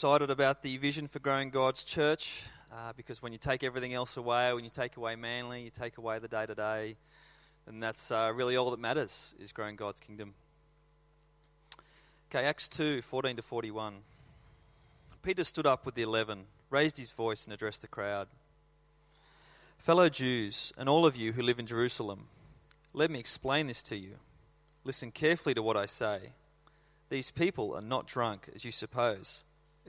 excited about the vision for growing God's church uh, because when you take everything else away, when you take away Manly, you take away the day to day, and that's uh, really all that matters is growing God's kingdom. Okay, Acts 2 14 to 41. Peter stood up with the eleven, raised his voice, and addressed the crowd. Fellow Jews, and all of you who live in Jerusalem, let me explain this to you. Listen carefully to what I say. These people are not drunk, as you suppose.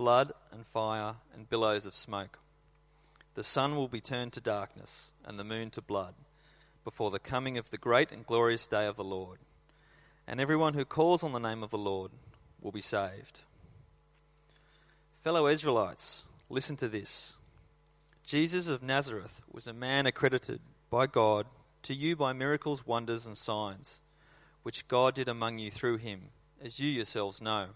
blood and fire and billows of smoke. The sun will be turned to darkness and the moon to blood before the coming of the great and glorious day of the Lord. And everyone who calls on the name of the Lord will be saved. Fellow Israelites, listen to this. Jesus of Nazareth was a man accredited by God to you by miracles, wonders, and signs, which God did among you through him as you yourselves know.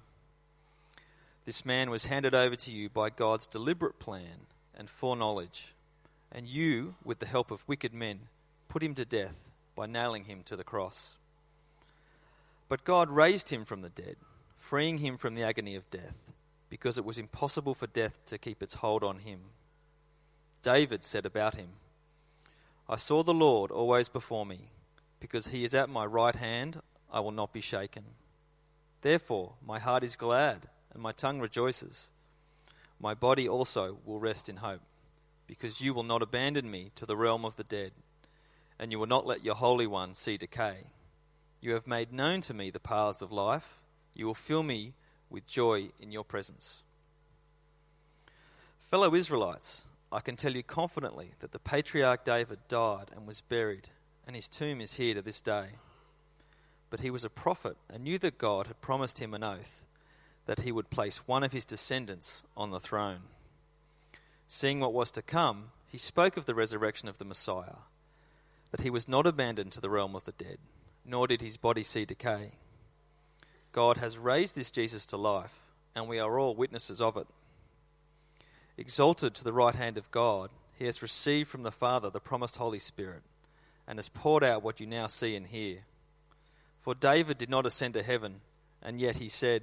This man was handed over to you by God's deliberate plan and foreknowledge, and you, with the help of wicked men, put him to death by nailing him to the cross. But God raised him from the dead, freeing him from the agony of death, because it was impossible for death to keep its hold on him. David said about him, I saw the Lord always before me, because he is at my right hand, I will not be shaken. Therefore, my heart is glad, and my tongue rejoices. My body also will rest in hope, because you will not abandon me to the realm of the dead, and you will not let your Holy One see decay. You have made known to me the paths of life. You will fill me with joy in your presence. Fellow Israelites, I can tell you confidently that the patriarch David died and was buried, and his tomb is here to this day but he was a prophet and knew that God had promised him an oath that he would place one of his descendants on the throne. Seeing what was to come, he spoke of the resurrection of the Messiah, that he was not abandoned to the realm of the dead, nor did his body see decay. God has raised this Jesus to life, and we are all witnesses of it. Exalted to the right hand of God, he has received from the Father the promised Holy Spirit, and has poured out what you now see and hear. For David did not ascend to heaven, and yet he said,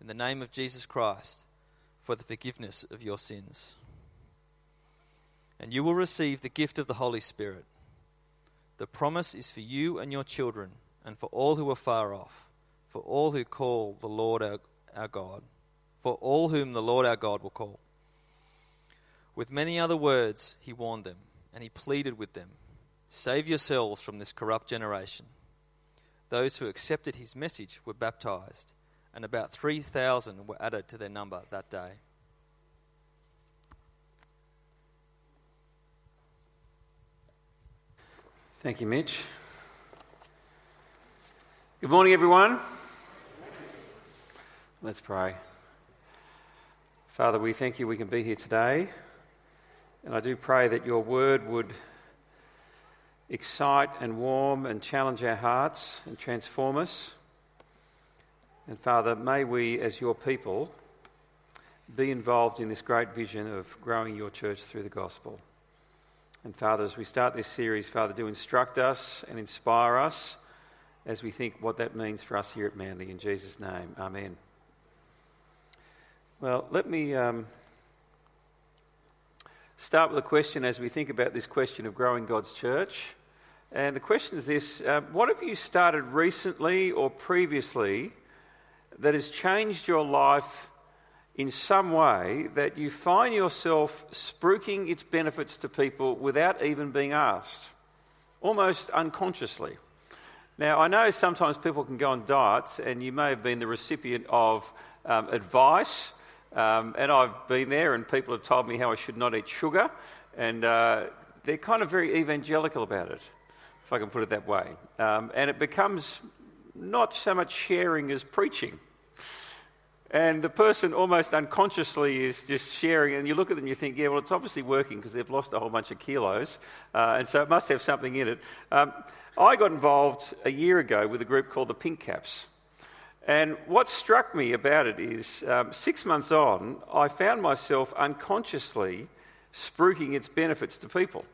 in the name of Jesus Christ, for the forgiveness of your sins. And you will receive the gift of the Holy Spirit. The promise is for you and your children, and for all who are far off, for all who call the Lord our, our God, for all whom the Lord our God will call. With many other words, he warned them, and he pleaded with them Save yourselves from this corrupt generation. Those who accepted his message were baptized, and about 3,000 were added to their number that day. Thank you, Mitch. Good morning, everyone. Let's pray. Father, we thank you we can be here today. And I do pray that your word would excite and warm and challenge our hearts and transform us. And Father, may we, as your people, be involved in this great vision of growing your church through the gospel. And Father, as we start this series, Father, do instruct us and inspire us as we think what that means for us here at Manly. In Jesus' name, Amen. Well, let me um, start with a question as we think about this question of growing God's church. And the question is this uh, What have you started recently or previously that has changed your life in some way that you find yourself spruiking its benefits to people without even being asked, almost unconsciously. Now, I know sometimes people can go on diets, and you may have been the recipient of um, advice, um, and I've been there, and people have told me how I should not eat sugar, and uh, they're kind of very evangelical about it, if I can put it that way. Um, and it becomes not so much sharing as preaching. And the person almost unconsciously is just sharing, and you look at them and you think, yeah, well, it's obviously working because they've lost a whole bunch of kilos, uh, and so it must have something in it. Um, I got involved a year ago with a group called the Pink Caps. And what struck me about it is um, six months on, I found myself unconsciously spruiking its benefits to people.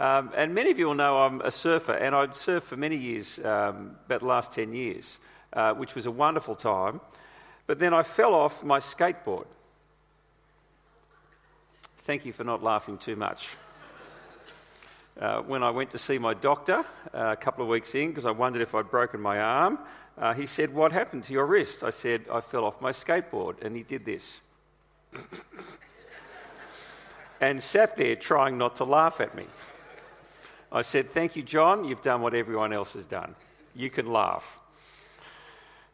Um, and many of you will know I'm a surfer, and I'd surfed for many years, um, about the last 10 years, uh, which was a wonderful time. But then I fell off my skateboard. Thank you for not laughing too much. Uh, when I went to see my doctor uh, a couple of weeks in, because I wondered if I'd broken my arm, uh, he said, What happened to your wrist? I said, I fell off my skateboard. And he did this. and sat there trying not to laugh at me. I said, Thank you, John. You've done what everyone else has done. You can laugh.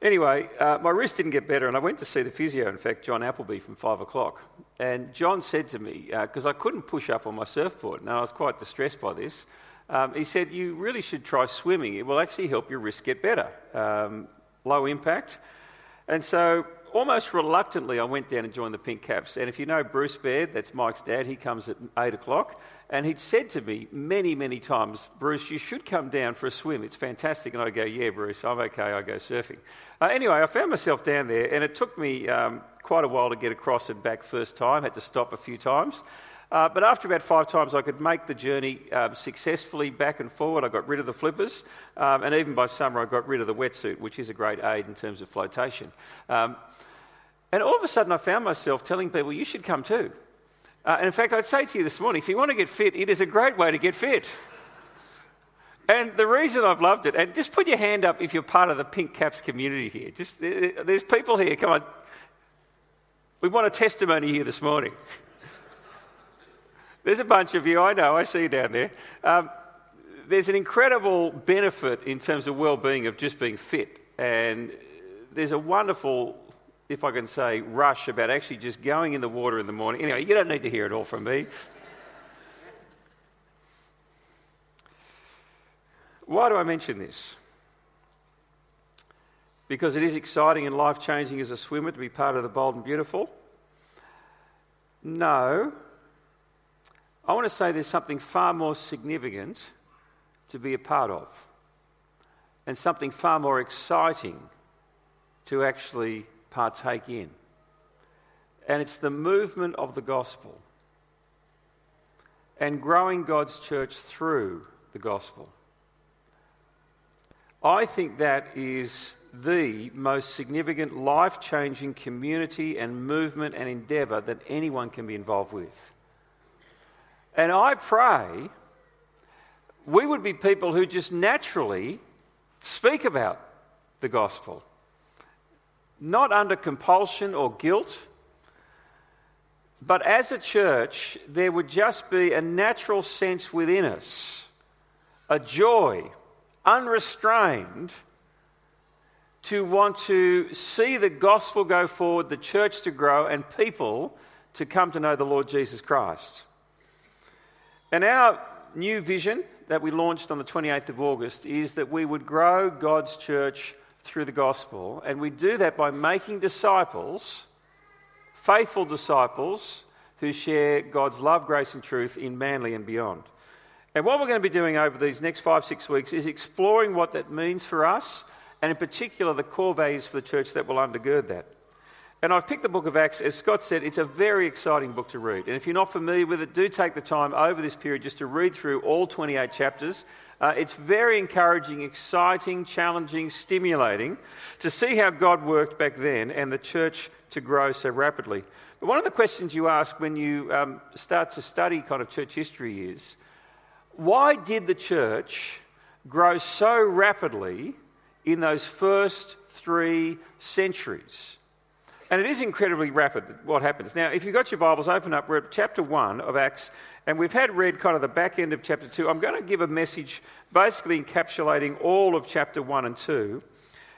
Anyway, uh, my wrist didn't get better, and I went to see the physio, in fact, John Appleby from five o'clock. And John said to me, because uh, I couldn't push up on my surfboard, and I was quite distressed by this, um, he said, You really should try swimming. It will actually help your wrist get better. Um, low impact. And so almost reluctantly, I went down and joined the Pink Caps. And if you know Bruce Baird, that's Mike's dad, he comes at 8 o'clock. And he'd said to me many, many times, Bruce, you should come down for a swim. It's fantastic. And I go, Yeah, Bruce, I'm okay. I go surfing. Uh, anyway, I found myself down there, and it took me um, quite a while to get across and back first time. Had to stop a few times. Uh, but after about five times, I could make the journey um, successfully back and forward. I got rid of the flippers, um, and even by summer, I got rid of the wetsuit, which is a great aid in terms of flotation. Um, and all of a sudden, I found myself telling people, you should come too. Uh, and in fact, I'd say to you this morning, if you want to get fit, it is a great way to get fit. And the reason I've loved it, and just put your hand up if you're part of the Pink Caps community here. Just there's people here. Come on, we want a testimony here this morning. there's a bunch of you. I know. I see you down there. Um, there's an incredible benefit in terms of well-being of just being fit, and there's a wonderful if I can say, rush about actually just going in the water in the morning. Anyway, you don't need to hear it all from me. Why do I mention this? Because it is exciting and life changing as a swimmer to be part of the bold and beautiful? No. I want to say there's something far more significant to be a part of, and something far more exciting to actually partake in. And it's the movement of the gospel and growing God's church through the gospel. I think that is the most significant life changing community and movement and endeavour that anyone can be involved with. And I pray we would be people who just naturally speak about the gospel not under compulsion or guilt, but as a church, there would just be a natural sense within us, a joy, unrestrained, to want to see the gospel go forward, the church to grow, and people to come to know the Lord Jesus Christ. And our new vision that we launched on the 28th of August is that we would grow God's church through the gospel. And we do that by making disciples, faithful disciples, who share God's love, grace, and truth in Manly and beyond. And what we're going to be doing over these next five, six weeks is exploring what that means for us, and in particular, the core values for the church that will undergird that. And I've picked the book of Acts. As Scott said, it's a very exciting book to read. And if you're not familiar with it, do take the time over this period just to read through all 28 chapters. Uh, it's very encouraging, exciting, challenging, stimulating to see how God worked back then and the church to grow so rapidly. But one of the questions you ask when you um, start to study kind of church history is why did the church grow so rapidly in those first three centuries? And it is incredibly rapid what happens. Now, if you've got your Bibles, open up. We're at chapter 1 of Acts, and we've had read kind of the back end of chapter 2. I'm going to give a message basically encapsulating all of chapter 1 and 2.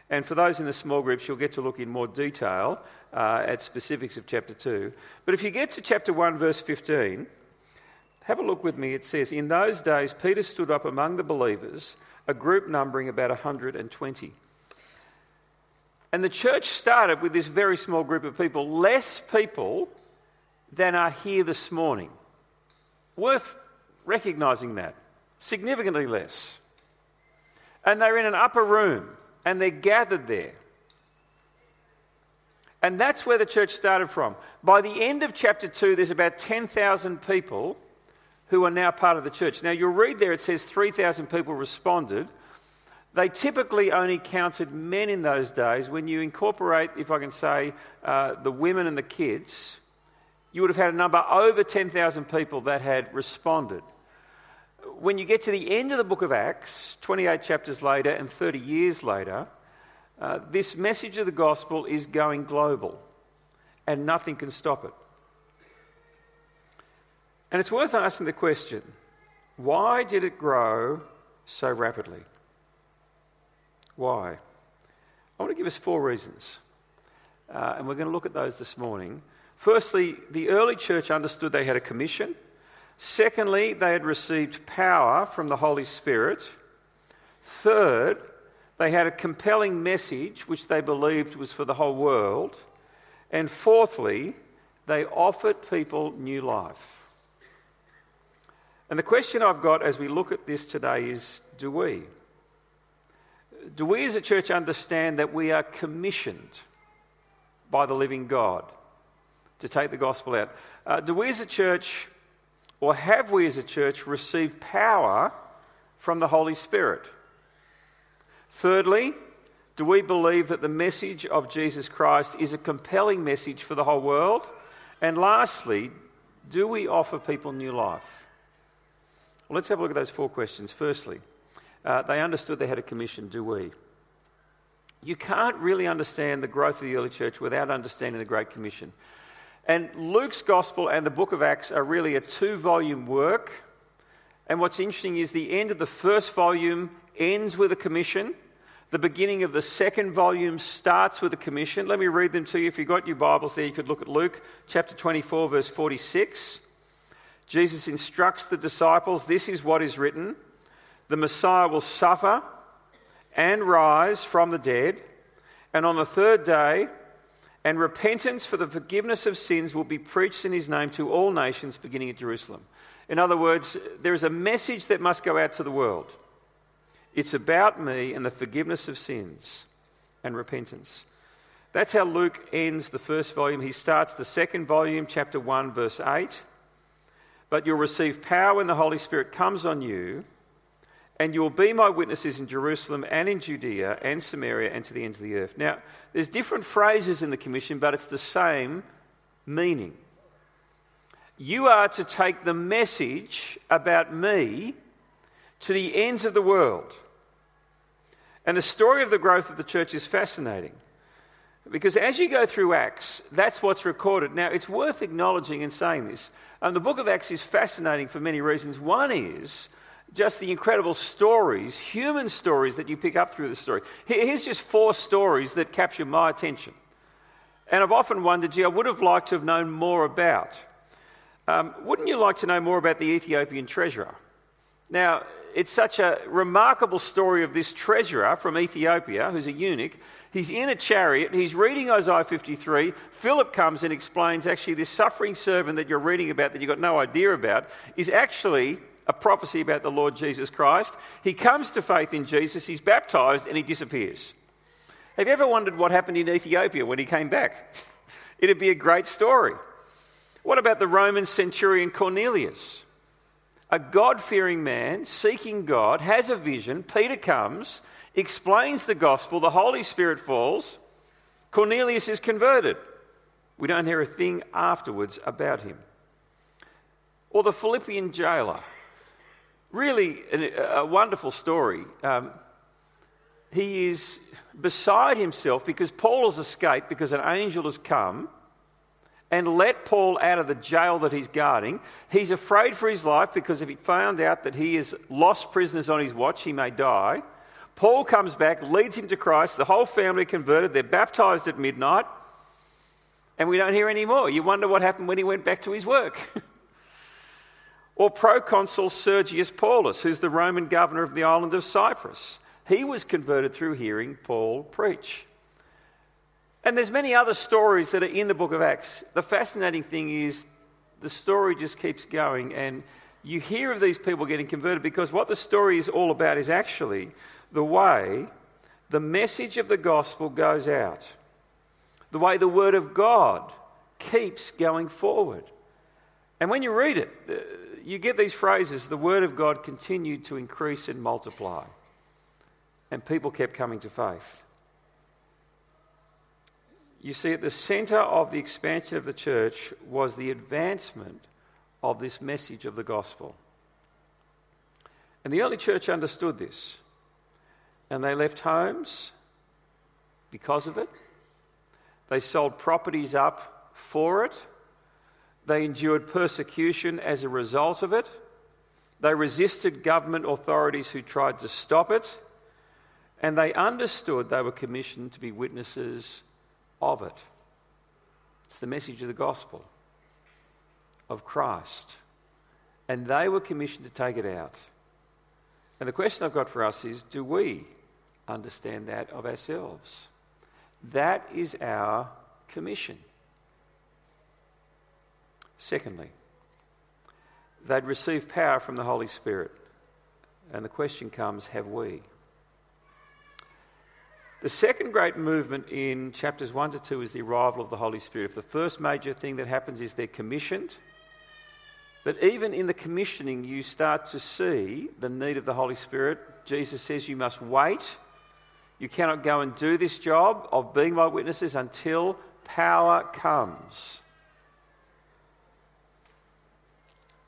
And for those in the small groups, you'll get to look in more detail uh, at specifics of chapter 2. But if you get to chapter 1, verse 15, have a look with me. It says, In those days, Peter stood up among the believers, a group numbering about 120. And the church started with this very small group of people, less people than are here this morning. Worth recognizing that. Significantly less. And they're in an upper room and they're gathered there. And that's where the church started from. By the end of chapter 2, there's about 10,000 people who are now part of the church. Now, you'll read there, it says 3,000 people responded. They typically only counted men in those days. When you incorporate, if I can say, uh, the women and the kids, you would have had a number over 10,000 people that had responded. When you get to the end of the book of Acts, 28 chapters later and 30 years later, uh, this message of the gospel is going global and nothing can stop it. And it's worth asking the question why did it grow so rapidly? Why? I want to give us four reasons. Uh, and we're going to look at those this morning. Firstly, the early church understood they had a commission. Secondly, they had received power from the Holy Spirit. Third, they had a compelling message which they believed was for the whole world. And fourthly, they offered people new life. And the question I've got as we look at this today is do we? Do we as a church understand that we are commissioned by the living God to take the gospel out? Uh, do we as a church, or have we as a church, received power from the Holy Spirit? Thirdly, do we believe that the message of Jesus Christ is a compelling message for the whole world? And lastly, do we offer people new life? Well, let's have a look at those four questions. Firstly, uh, they understood they had a commission, do we? You can't really understand the growth of the early church without understanding the Great Commission. And Luke's Gospel and the book of Acts are really a two volume work. And what's interesting is the end of the first volume ends with a commission. The beginning of the second volume starts with a commission. Let me read them to you. If you've got your Bibles there, you could look at Luke chapter 24, verse 46. Jesus instructs the disciples this is what is written the Messiah will suffer and rise from the dead, and on the third day, and repentance for the forgiveness of sins will be preached in his name to all nations, beginning at Jerusalem. In other words, there is a message that must go out to the world. It's about me and the forgiveness of sins and repentance. That's how Luke ends the first volume. He starts the second volume, chapter 1, verse 8. But you'll receive power when the Holy Spirit comes on you and you will be my witnesses in Jerusalem and in Judea and Samaria and to the ends of the earth. Now, there's different phrases in the commission, but it's the same meaning. You are to take the message about me to the ends of the world. And the story of the growth of the church is fascinating. Because as you go through Acts, that's what's recorded. Now, it's worth acknowledging and saying this. Um, the book of Acts is fascinating for many reasons. One is just the incredible stories, human stories that you pick up through the story. Here's just four stories that capture my attention. And I've often wondered, gee, I would have liked to have known more about. Um, wouldn't you like to know more about the Ethiopian treasurer? Now, it's such a remarkable story of this treasurer from Ethiopia, who's a eunuch. He's in a chariot, he's reading Isaiah 53. Philip comes and explains actually, this suffering servant that you're reading about, that you've got no idea about, is actually a prophecy about the Lord Jesus Christ. He comes to faith in Jesus, he's baptized, and he disappears. Have you ever wondered what happened in Ethiopia when he came back? It'd be a great story. What about the Roman centurion Cornelius? A God fearing man seeking God has a vision. Peter comes, explains the gospel, the Holy Spirit falls. Cornelius is converted. We don't hear a thing afterwards about him. Or the Philippian jailer Really, a, a wonderful story. Um, he is beside himself because Paul has escaped because an angel has come and let Paul out of the jail that he's guarding. He's afraid for his life because if he found out that he has lost prisoners on his watch, he may die. Paul comes back, leads him to Christ. The whole family converted. They're baptized at midnight. And we don't hear any more. You wonder what happened when he went back to his work. or proconsul Sergius Paulus, who's the Roman governor of the island of Cyprus. He was converted through hearing Paul preach. And there's many other stories that are in the book of Acts. The fascinating thing is the story just keeps going and you hear of these people getting converted because what the story is all about is actually the way the message of the gospel goes out. The way the word of God keeps going forward. And when you read it, you get these phrases the word of God continued to increase and multiply. And people kept coming to faith. You see, at the centre of the expansion of the church was the advancement of this message of the gospel. And the early church understood this. And they left homes because of it. They sold properties up for it. They endured persecution as a result of it. They resisted government authorities who tried to stop it. And they understood they were commissioned to be witnesses of it. It's the message of the gospel of Christ. And they were commissioned to take it out. And the question I've got for us is do we understand that of ourselves? That is our commission. Secondly, they'd receive power from the Holy Spirit. And the question comes have we? The second great movement in chapters 1 to 2 is the arrival of the Holy Spirit. If the first major thing that happens is they're commissioned. But even in the commissioning, you start to see the need of the Holy Spirit. Jesus says you must wait. You cannot go and do this job of being my witnesses until power comes.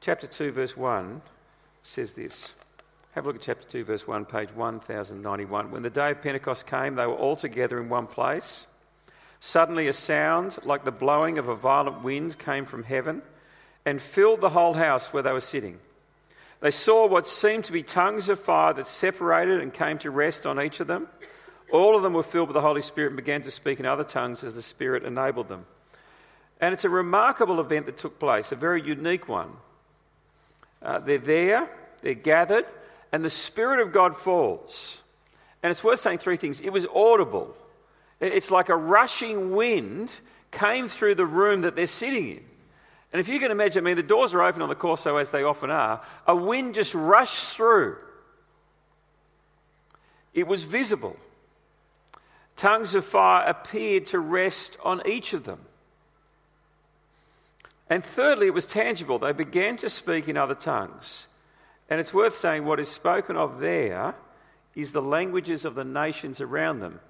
Chapter 2, verse 1 says this. Have a look at chapter 2, verse 1, page 1091. When the day of Pentecost came, they were all together in one place. Suddenly, a sound like the blowing of a violent wind came from heaven and filled the whole house where they were sitting. They saw what seemed to be tongues of fire that separated and came to rest on each of them. All of them were filled with the Holy Spirit and began to speak in other tongues as the Spirit enabled them. And it's a remarkable event that took place, a very unique one. Uh, they're there, they're gathered, and the Spirit of God falls. And it's worth saying three things. It was audible, it's like a rushing wind came through the room that they're sitting in. And if you can imagine, I mean, the doors are open on the Corso as they often are, a wind just rushed through. It was visible. Tongues of fire appeared to rest on each of them. And thirdly, it was tangible. They began to speak in other tongues. And it's worth saying what is spoken of there is the languages of the nations around them.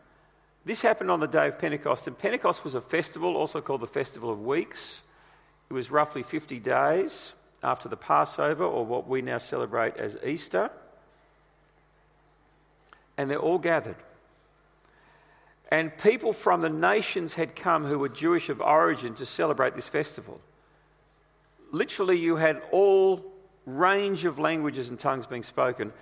This happened on the day of Pentecost, and Pentecost was a festival, also called the Festival of Weeks. It was roughly 50 days after the Passover, or what we now celebrate as Easter. And they're all gathered. And people from the nations had come who were Jewish of origin to celebrate this festival. Literally, you had all range of languages and tongues being spoken.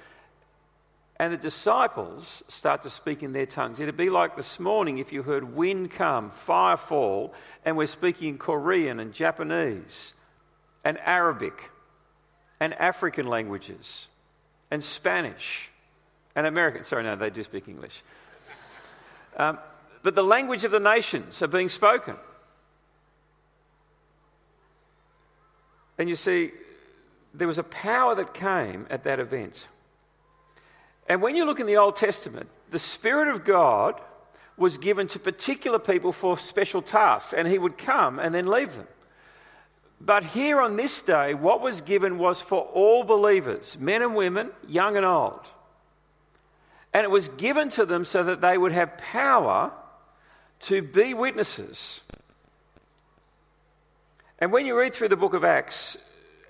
And the disciples start to speak in their tongues. It'd be like this morning if you heard wind come, fire fall, and we're speaking in Korean and Japanese and Arabic and African languages and Spanish and American. Sorry, no, they do speak English. Um, but the language of the nations are being spoken. And you see, there was a power that came at that event. And when you look in the Old Testament, the Spirit of God was given to particular people for special tasks, and He would come and then leave them. But here on this day, what was given was for all believers, men and women, young and old. And it was given to them so that they would have power to be witnesses. And when you read through the book of Acts,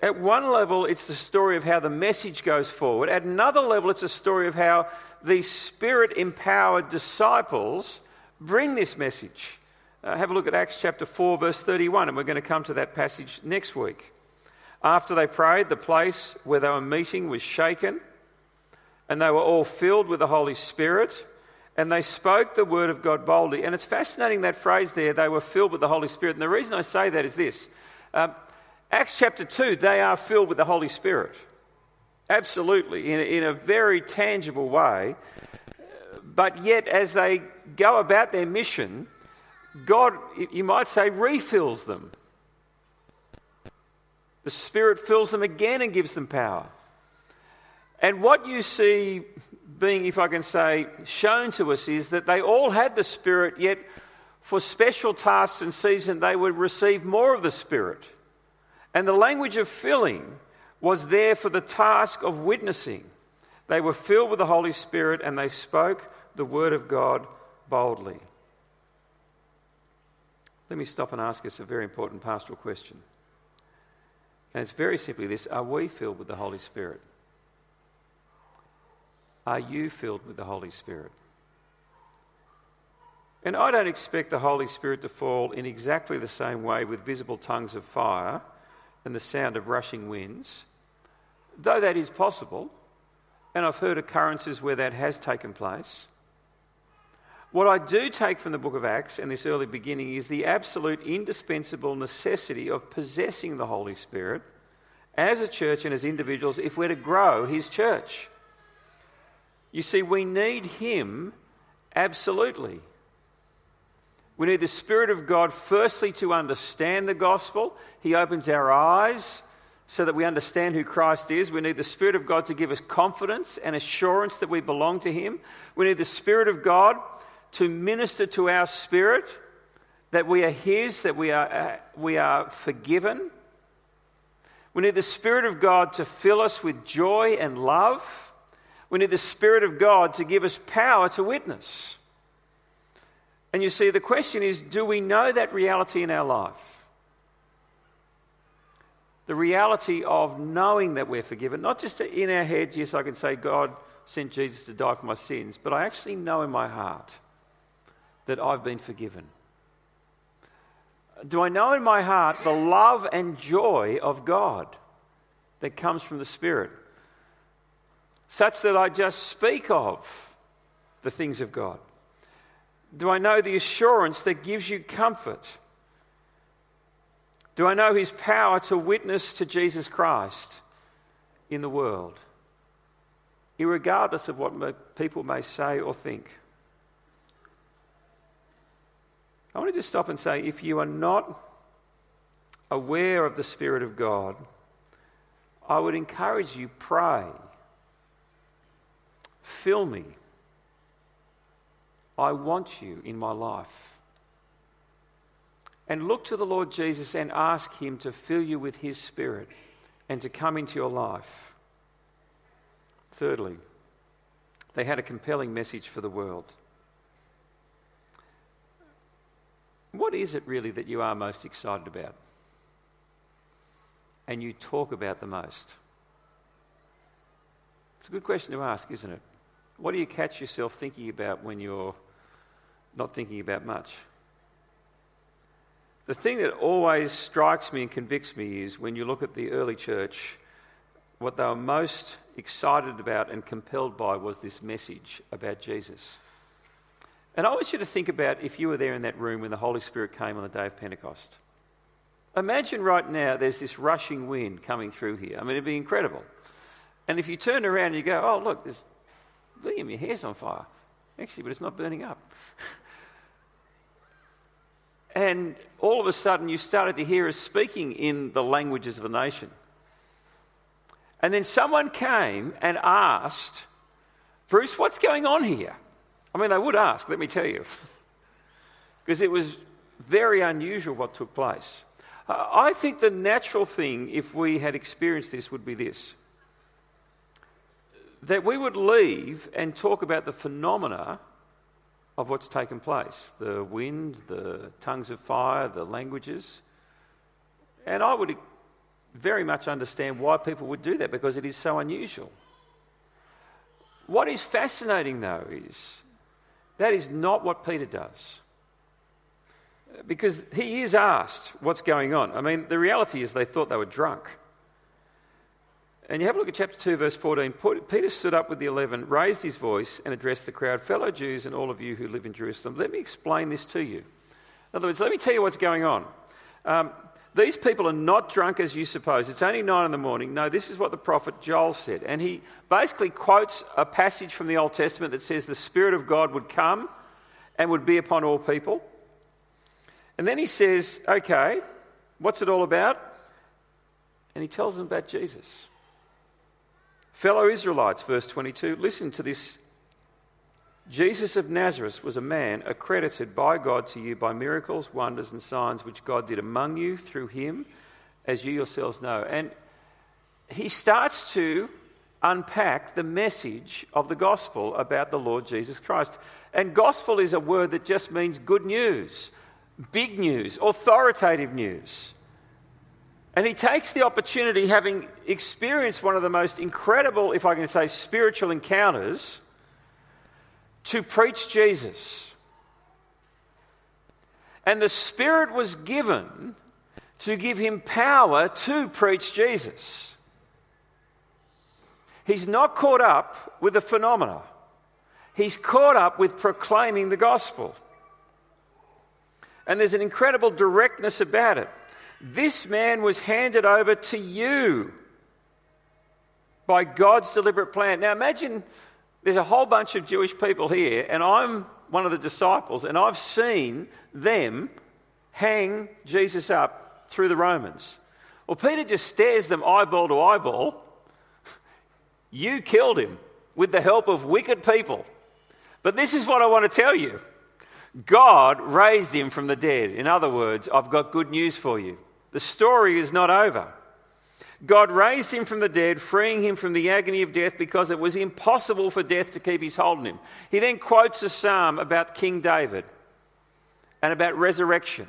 at one level, it's the story of how the message goes forward. At another level, it's a story of how these spirit empowered disciples bring this message. Uh, have a look at Acts chapter 4, verse 31, and we're going to come to that passage next week. After they prayed, the place where they were meeting was shaken, and they were all filled with the Holy Spirit, and they spoke the word of God boldly. And it's fascinating that phrase there, they were filled with the Holy Spirit. And the reason I say that is this um, Acts chapter 2, they are filled with the Holy Spirit. Absolutely, in in a very tangible way. But yet, as they go about their mission, God, you might say, refills them. The Spirit fills them again and gives them power. And what you see being, if I can say, shown to us is that they all had the Spirit, yet for special tasks and season they would receive more of the Spirit. And the language of filling was there for the task of witnessing. They were filled with the Holy Spirit and they spoke the Word of God boldly. Let me stop and ask us a very important pastoral question. And it's very simply this Are we filled with the Holy Spirit? Are you filled with the Holy Spirit? And I don't expect the Holy Spirit to fall in exactly the same way with visible tongues of fire and the sound of rushing winds, though that is possible, and I've heard occurrences where that has taken place. What I do take from the book of Acts and this early beginning is the absolute indispensable necessity of possessing the Holy Spirit as a church and as individuals if we're to grow His church. You see, we need Him absolutely. We need the Spirit of God, firstly, to understand the gospel. He opens our eyes so that we understand who Christ is. We need the Spirit of God to give us confidence and assurance that we belong to Him. We need the Spirit of God to minister to our spirit that we are His, that we are, uh, we are forgiven. We need the Spirit of God to fill us with joy and love. We need the Spirit of God to give us power to witness. And you see, the question is do we know that reality in our life? The reality of knowing that we're forgiven, not just in our heads, yes, I can say God sent Jesus to die for my sins, but I actually know in my heart that I've been forgiven? Do I know in my heart the love and joy of God that comes from the Spirit? Such that I just speak of the things of God? Do I know the assurance that gives you comfort? Do I know His power to witness to Jesus Christ in the world, regardless of what people may say or think? I want to just stop and say if you are not aware of the Spirit of God, I would encourage you pray. Fill me. I want you in my life. And look to the Lord Jesus and ask Him to fill you with His Spirit and to come into your life. Thirdly, they had a compelling message for the world. What is it really that you are most excited about? And you talk about the most? It's a good question to ask, isn't it? What do you catch yourself thinking about when you're not thinking about much? The thing that always strikes me and convicts me is when you look at the early church, what they were most excited about and compelled by was this message about Jesus. And I want you to think about if you were there in that room when the Holy Spirit came on the day of Pentecost. Imagine right now there's this rushing wind coming through here. I mean, it'd be incredible. And if you turn around and you go, oh, look, there's, William, your hair's on fire. Actually, but it's not burning up. and all of a sudden, you started to hear us speaking in the languages of the nation. And then someone came and asked, Bruce, what's going on here? I mean, they would ask, let me tell you, because it was very unusual what took place. I think the natural thing, if we had experienced this, would be this that we would leave and talk about the phenomena of what's taken place the wind, the tongues of fire, the languages. And I would very much understand why people would do that because it is so unusual. What is fascinating, though, is that is not what Peter does. Because he is asked what's going on. I mean, the reality is they thought they were drunk. And you have a look at chapter 2, verse 14. Peter stood up with the eleven, raised his voice, and addressed the crowd Fellow Jews and all of you who live in Jerusalem, let me explain this to you. In other words, let me tell you what's going on. Um, these people are not drunk as you suppose. It's only nine in the morning. No, this is what the prophet Joel said. And he basically quotes a passage from the Old Testament that says the Spirit of God would come and would be upon all people. And then he says, okay, what's it all about? And he tells them about Jesus. Fellow Israelites, verse 22, listen to this Jesus of Nazareth was a man accredited by God to you by miracles, wonders, and signs which God did among you through him, as you yourselves know. And he starts to unpack the message of the gospel about the Lord Jesus Christ. And gospel is a word that just means good news, big news, authoritative news. And he takes the opportunity, having experienced one of the most incredible, if I can say, spiritual encounters to preach Jesus. And the Spirit was given to give him power to preach Jesus. He's not caught up with the phenomena, he's caught up with proclaiming the gospel. And there's an incredible directness about it. This man was handed over to you by God's deliberate plan. Now imagine there's a whole bunch of Jewish people here, and I'm one of the disciples, and I've seen them hang Jesus up through the Romans. Well, Peter just stares them eyeball to eyeball. You killed him with the help of wicked people. But this is what I want to tell you God raised him from the dead. In other words, I've got good news for you. The story is not over. God raised him from the dead, freeing him from the agony of death because it was impossible for death to keep his hold on him. He then quotes a psalm about King David and about resurrection.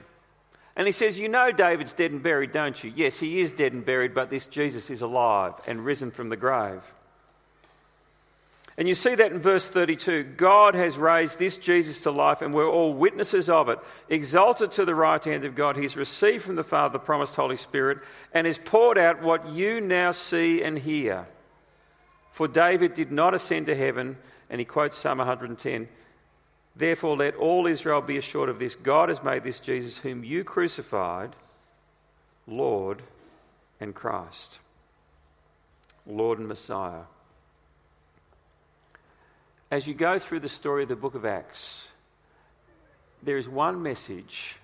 And he says, You know David's dead and buried, don't you? Yes, he is dead and buried, but this Jesus is alive and risen from the grave. And you see that in verse 32. God has raised this Jesus to life, and we're all witnesses of it. Exalted to the right hand of God, He's received from the Father the promised Holy Spirit, and has poured out what you now see and hear. For David did not ascend to heaven, and he quotes Psalm 110. Therefore, let all Israel be assured of this God has made this Jesus, whom you crucified, Lord and Christ, Lord and Messiah as you go through the story of the book of Acts, there is one message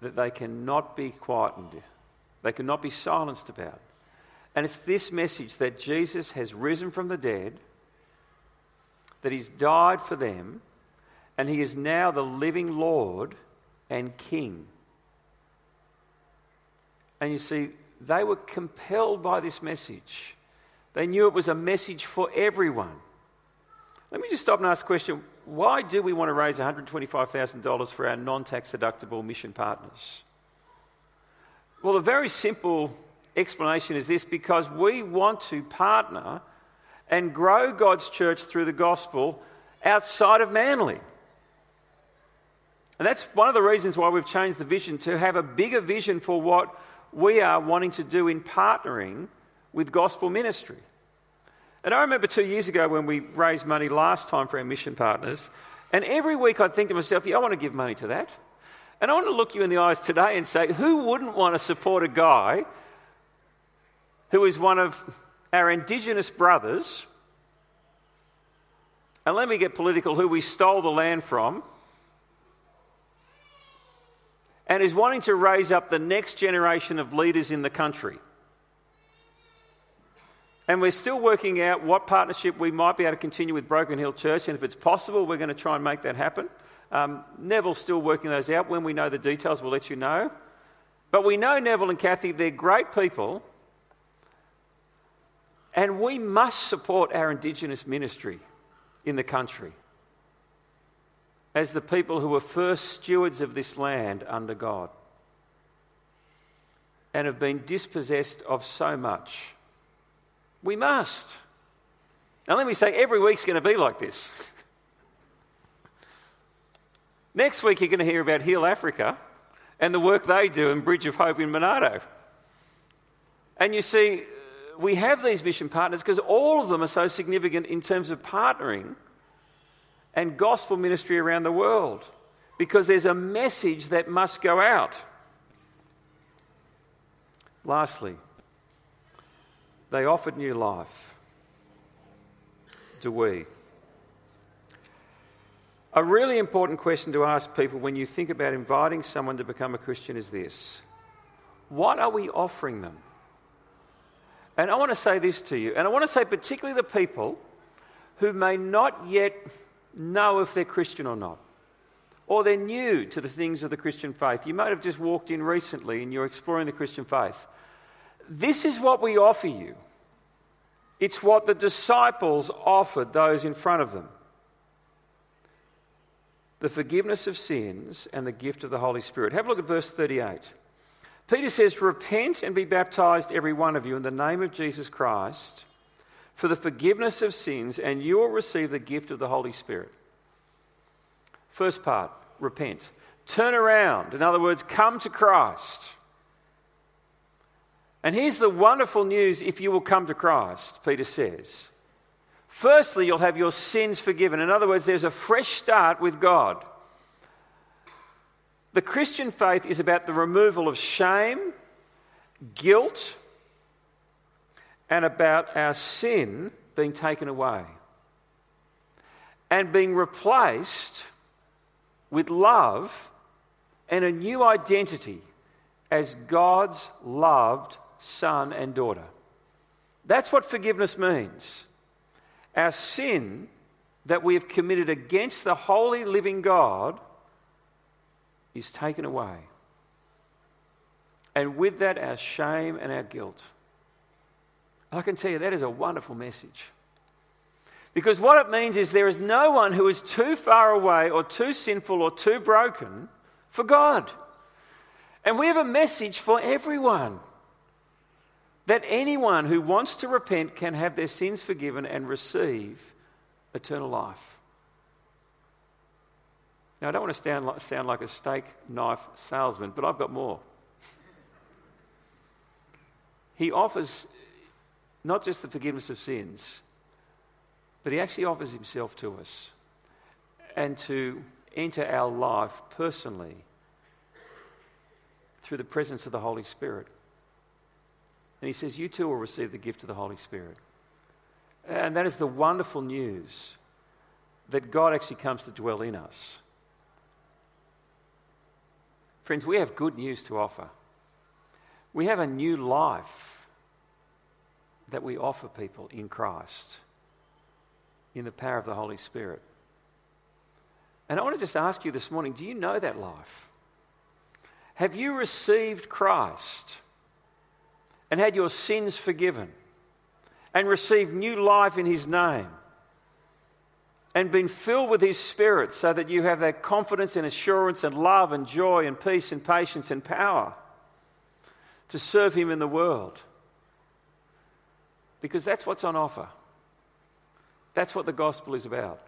that they cannot be quietened, they cannot be silenced about. And it's this message that Jesus has risen from the dead, that he's died for them, and he is now the living Lord and King. And you see, they were compelled by this message. They knew it was a message for everyone. Let me just stop and ask the question why do we want to raise $125,000 for our non tax deductible mission partners? Well, a very simple explanation is this because we want to partner and grow God's church through the gospel outside of Manly. And that's one of the reasons why we've changed the vision to have a bigger vision for what we are wanting to do in partnering with gospel ministry. And I remember two years ago when we raised money last time for our mission partners, and every week I'd think to myself, yeah, I want to give money to that. And I want to look you in the eyes today and say, who wouldn't want to support a guy who is one of our Indigenous brothers? And let me get political, who we stole the land from, and is wanting to raise up the next generation of leaders in the country. And we're still working out what partnership we might be able to continue with Broken Hill Church. And if it's possible, we're going to try and make that happen. Um, Neville's still working those out. When we know the details, we'll let you know. But we know Neville and Kathy, they're great people. And we must support our Indigenous ministry in the country as the people who were first stewards of this land under God. and have been dispossessed of so much. We must. And let me say, every week's going to be like this. Next week, you're going to hear about Heal Africa and the work they do in Bridge of Hope in Monado. And you see, we have these mission partners because all of them are so significant in terms of partnering and gospel ministry around the world because there's a message that must go out. Lastly, they offered new life. Do we? A really important question to ask people when you think about inviting someone to become a Christian is this What are we offering them? And I want to say this to you, and I want to say particularly the people who may not yet know if they're Christian or not, or they're new to the things of the Christian faith. You might have just walked in recently and you're exploring the Christian faith. This is what we offer you. It's what the disciples offered those in front of them the forgiveness of sins and the gift of the Holy Spirit. Have a look at verse 38. Peter says, Repent and be baptized, every one of you, in the name of Jesus Christ for the forgiveness of sins, and you will receive the gift of the Holy Spirit. First part, repent. Turn around. In other words, come to Christ. And here's the wonderful news if you will come to Christ, Peter says. Firstly, you'll have your sins forgiven. In other words, there's a fresh start with God. The Christian faith is about the removal of shame, guilt, and about our sin being taken away and being replaced with love and a new identity as God's loved son and daughter. That's what forgiveness means. Our sin that we have committed against the holy living God is taken away. And with that, our shame and our guilt. I can tell you that is a wonderful message. Because what it means is there is no one who is too far away or too sinful or too broken for God. And we have a message for everyone that anyone who wants to repent can have their sins forgiven and receive eternal life. Now, I don't want to sound like, sound like a steak knife salesman, but I've got more. he offers not just the forgiveness of sins, but he actually offers himself to us and to enter our life personally through the presence of the Holy Spirit. And he says, You too will receive the gift of the Holy Spirit. And that is the wonderful news that God actually comes to dwell in us. Friends, we have good news to offer. We have a new life that we offer people in Christ, in the power of the Holy Spirit. And I want to just ask you this morning do you know that life? Have you received Christ and had your sins forgiven and received new life in His name? and been filled with His Spirit so that you have that confidence and assurance and love and joy and peace and patience and power to serve Him in the world. Because that's what's on offer. That's what the gospel is about.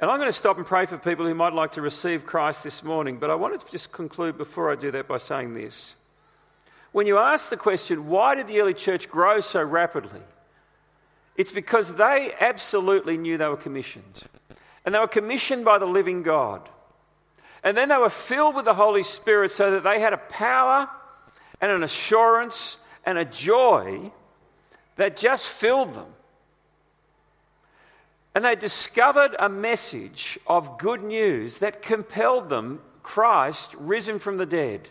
And I'm going to stop and pray for people who might like to receive Christ this morning, but I want to just conclude before I do that by saying this. When you ask the question, why did the early church grow so rapidly? It's because they absolutely knew they were commissioned. And they were commissioned by the living God. And then they were filled with the Holy Spirit so that they had a power and an assurance and a joy that just filled them. And they discovered a message of good news that compelled them Christ risen from the dead.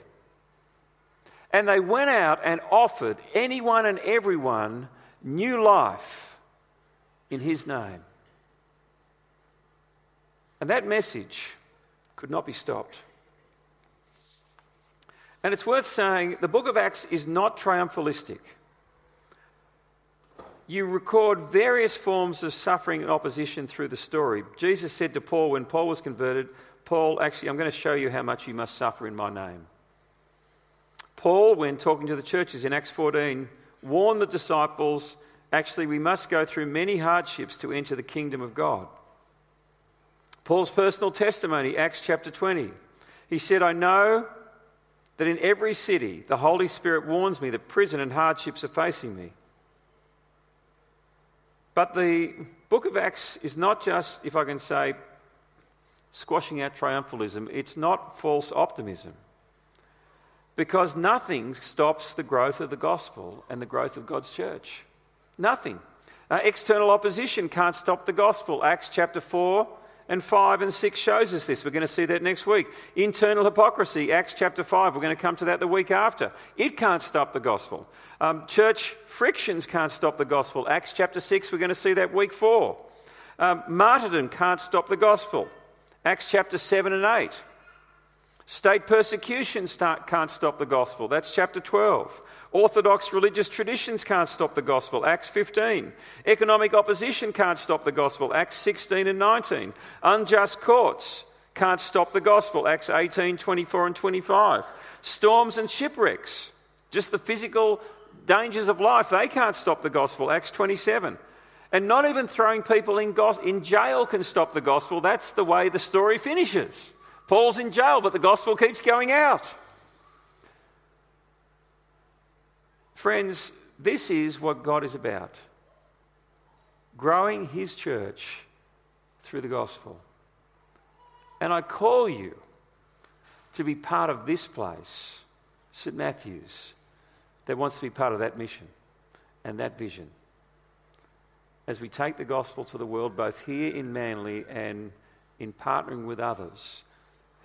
And they went out and offered anyone and everyone new life in His name. And that message could not be stopped. And it's worth saying the book of Acts is not triumphalistic. You record various forms of suffering and opposition through the story. Jesus said to Paul when Paul was converted, Paul, actually, I'm going to show you how much you must suffer in my name. Paul, when talking to the churches in Acts 14, warned the disciples actually, we must go through many hardships to enter the kingdom of God. Paul's personal testimony, Acts chapter 20. He said, I know that in every city the Holy Spirit warns me that prison and hardships are facing me. But the book of Acts is not just, if I can say, squashing out triumphalism, it's not false optimism. Because nothing stops the growth of the gospel and the growth of God's church. Nothing. Uh, external opposition can't stop the gospel. Acts chapter 4 and 5 and 6 shows us this. We're going to see that next week. Internal hypocrisy, Acts chapter 5. We're going to come to that the week after. It can't stop the gospel. Um, church frictions can't stop the gospel. Acts chapter 6, we're going to see that week 4. Um, martyrdom can't stop the gospel. Acts chapter 7 and 8. State persecution can't stop the gospel. That's chapter 12. Orthodox religious traditions can't stop the gospel. Acts 15. Economic opposition can't stop the gospel. Acts 16 and 19. Unjust courts can't stop the gospel. Acts 18, 24 and 25. Storms and shipwrecks, just the physical dangers of life, they can't stop the gospel. Acts 27. And not even throwing people in, go- in jail can stop the gospel. That's the way the story finishes. Paul's in jail, but the gospel keeps going out. Friends, this is what God is about growing his church through the gospel. And I call you to be part of this place, St. Matthew's, that wants to be part of that mission and that vision. As we take the gospel to the world, both here in Manly and in partnering with others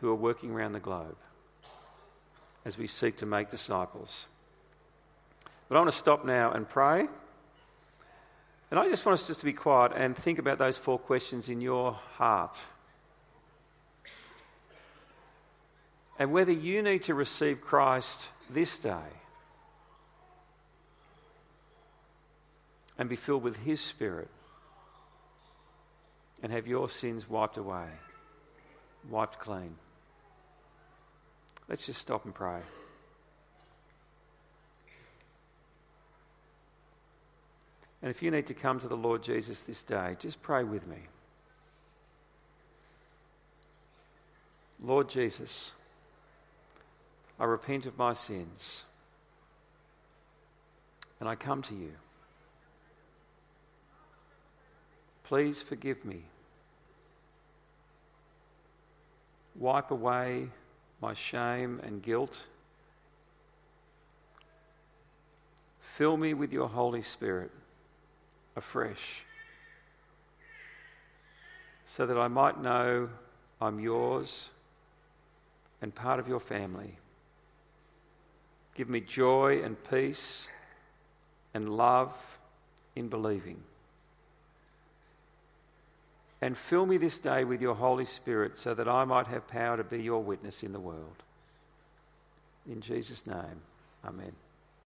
who are working around the globe as we seek to make disciples. But I want to stop now and pray. And I just want us just to be quiet and think about those four questions in your heart. And whether you need to receive Christ this day and be filled with His Spirit and have your sins wiped away, wiped clean. Let's just stop and pray. And if you need to come to the Lord Jesus this day, just pray with me. Lord Jesus, I repent of my sins and I come to you. Please forgive me. Wipe away my shame and guilt. Fill me with your Holy Spirit afresh so that I might know I'm yours and part of your family. Give me joy and peace and love in believing. And fill me this day with your Holy Spirit so that I might have power to be your witness in the world. In Jesus' name, amen.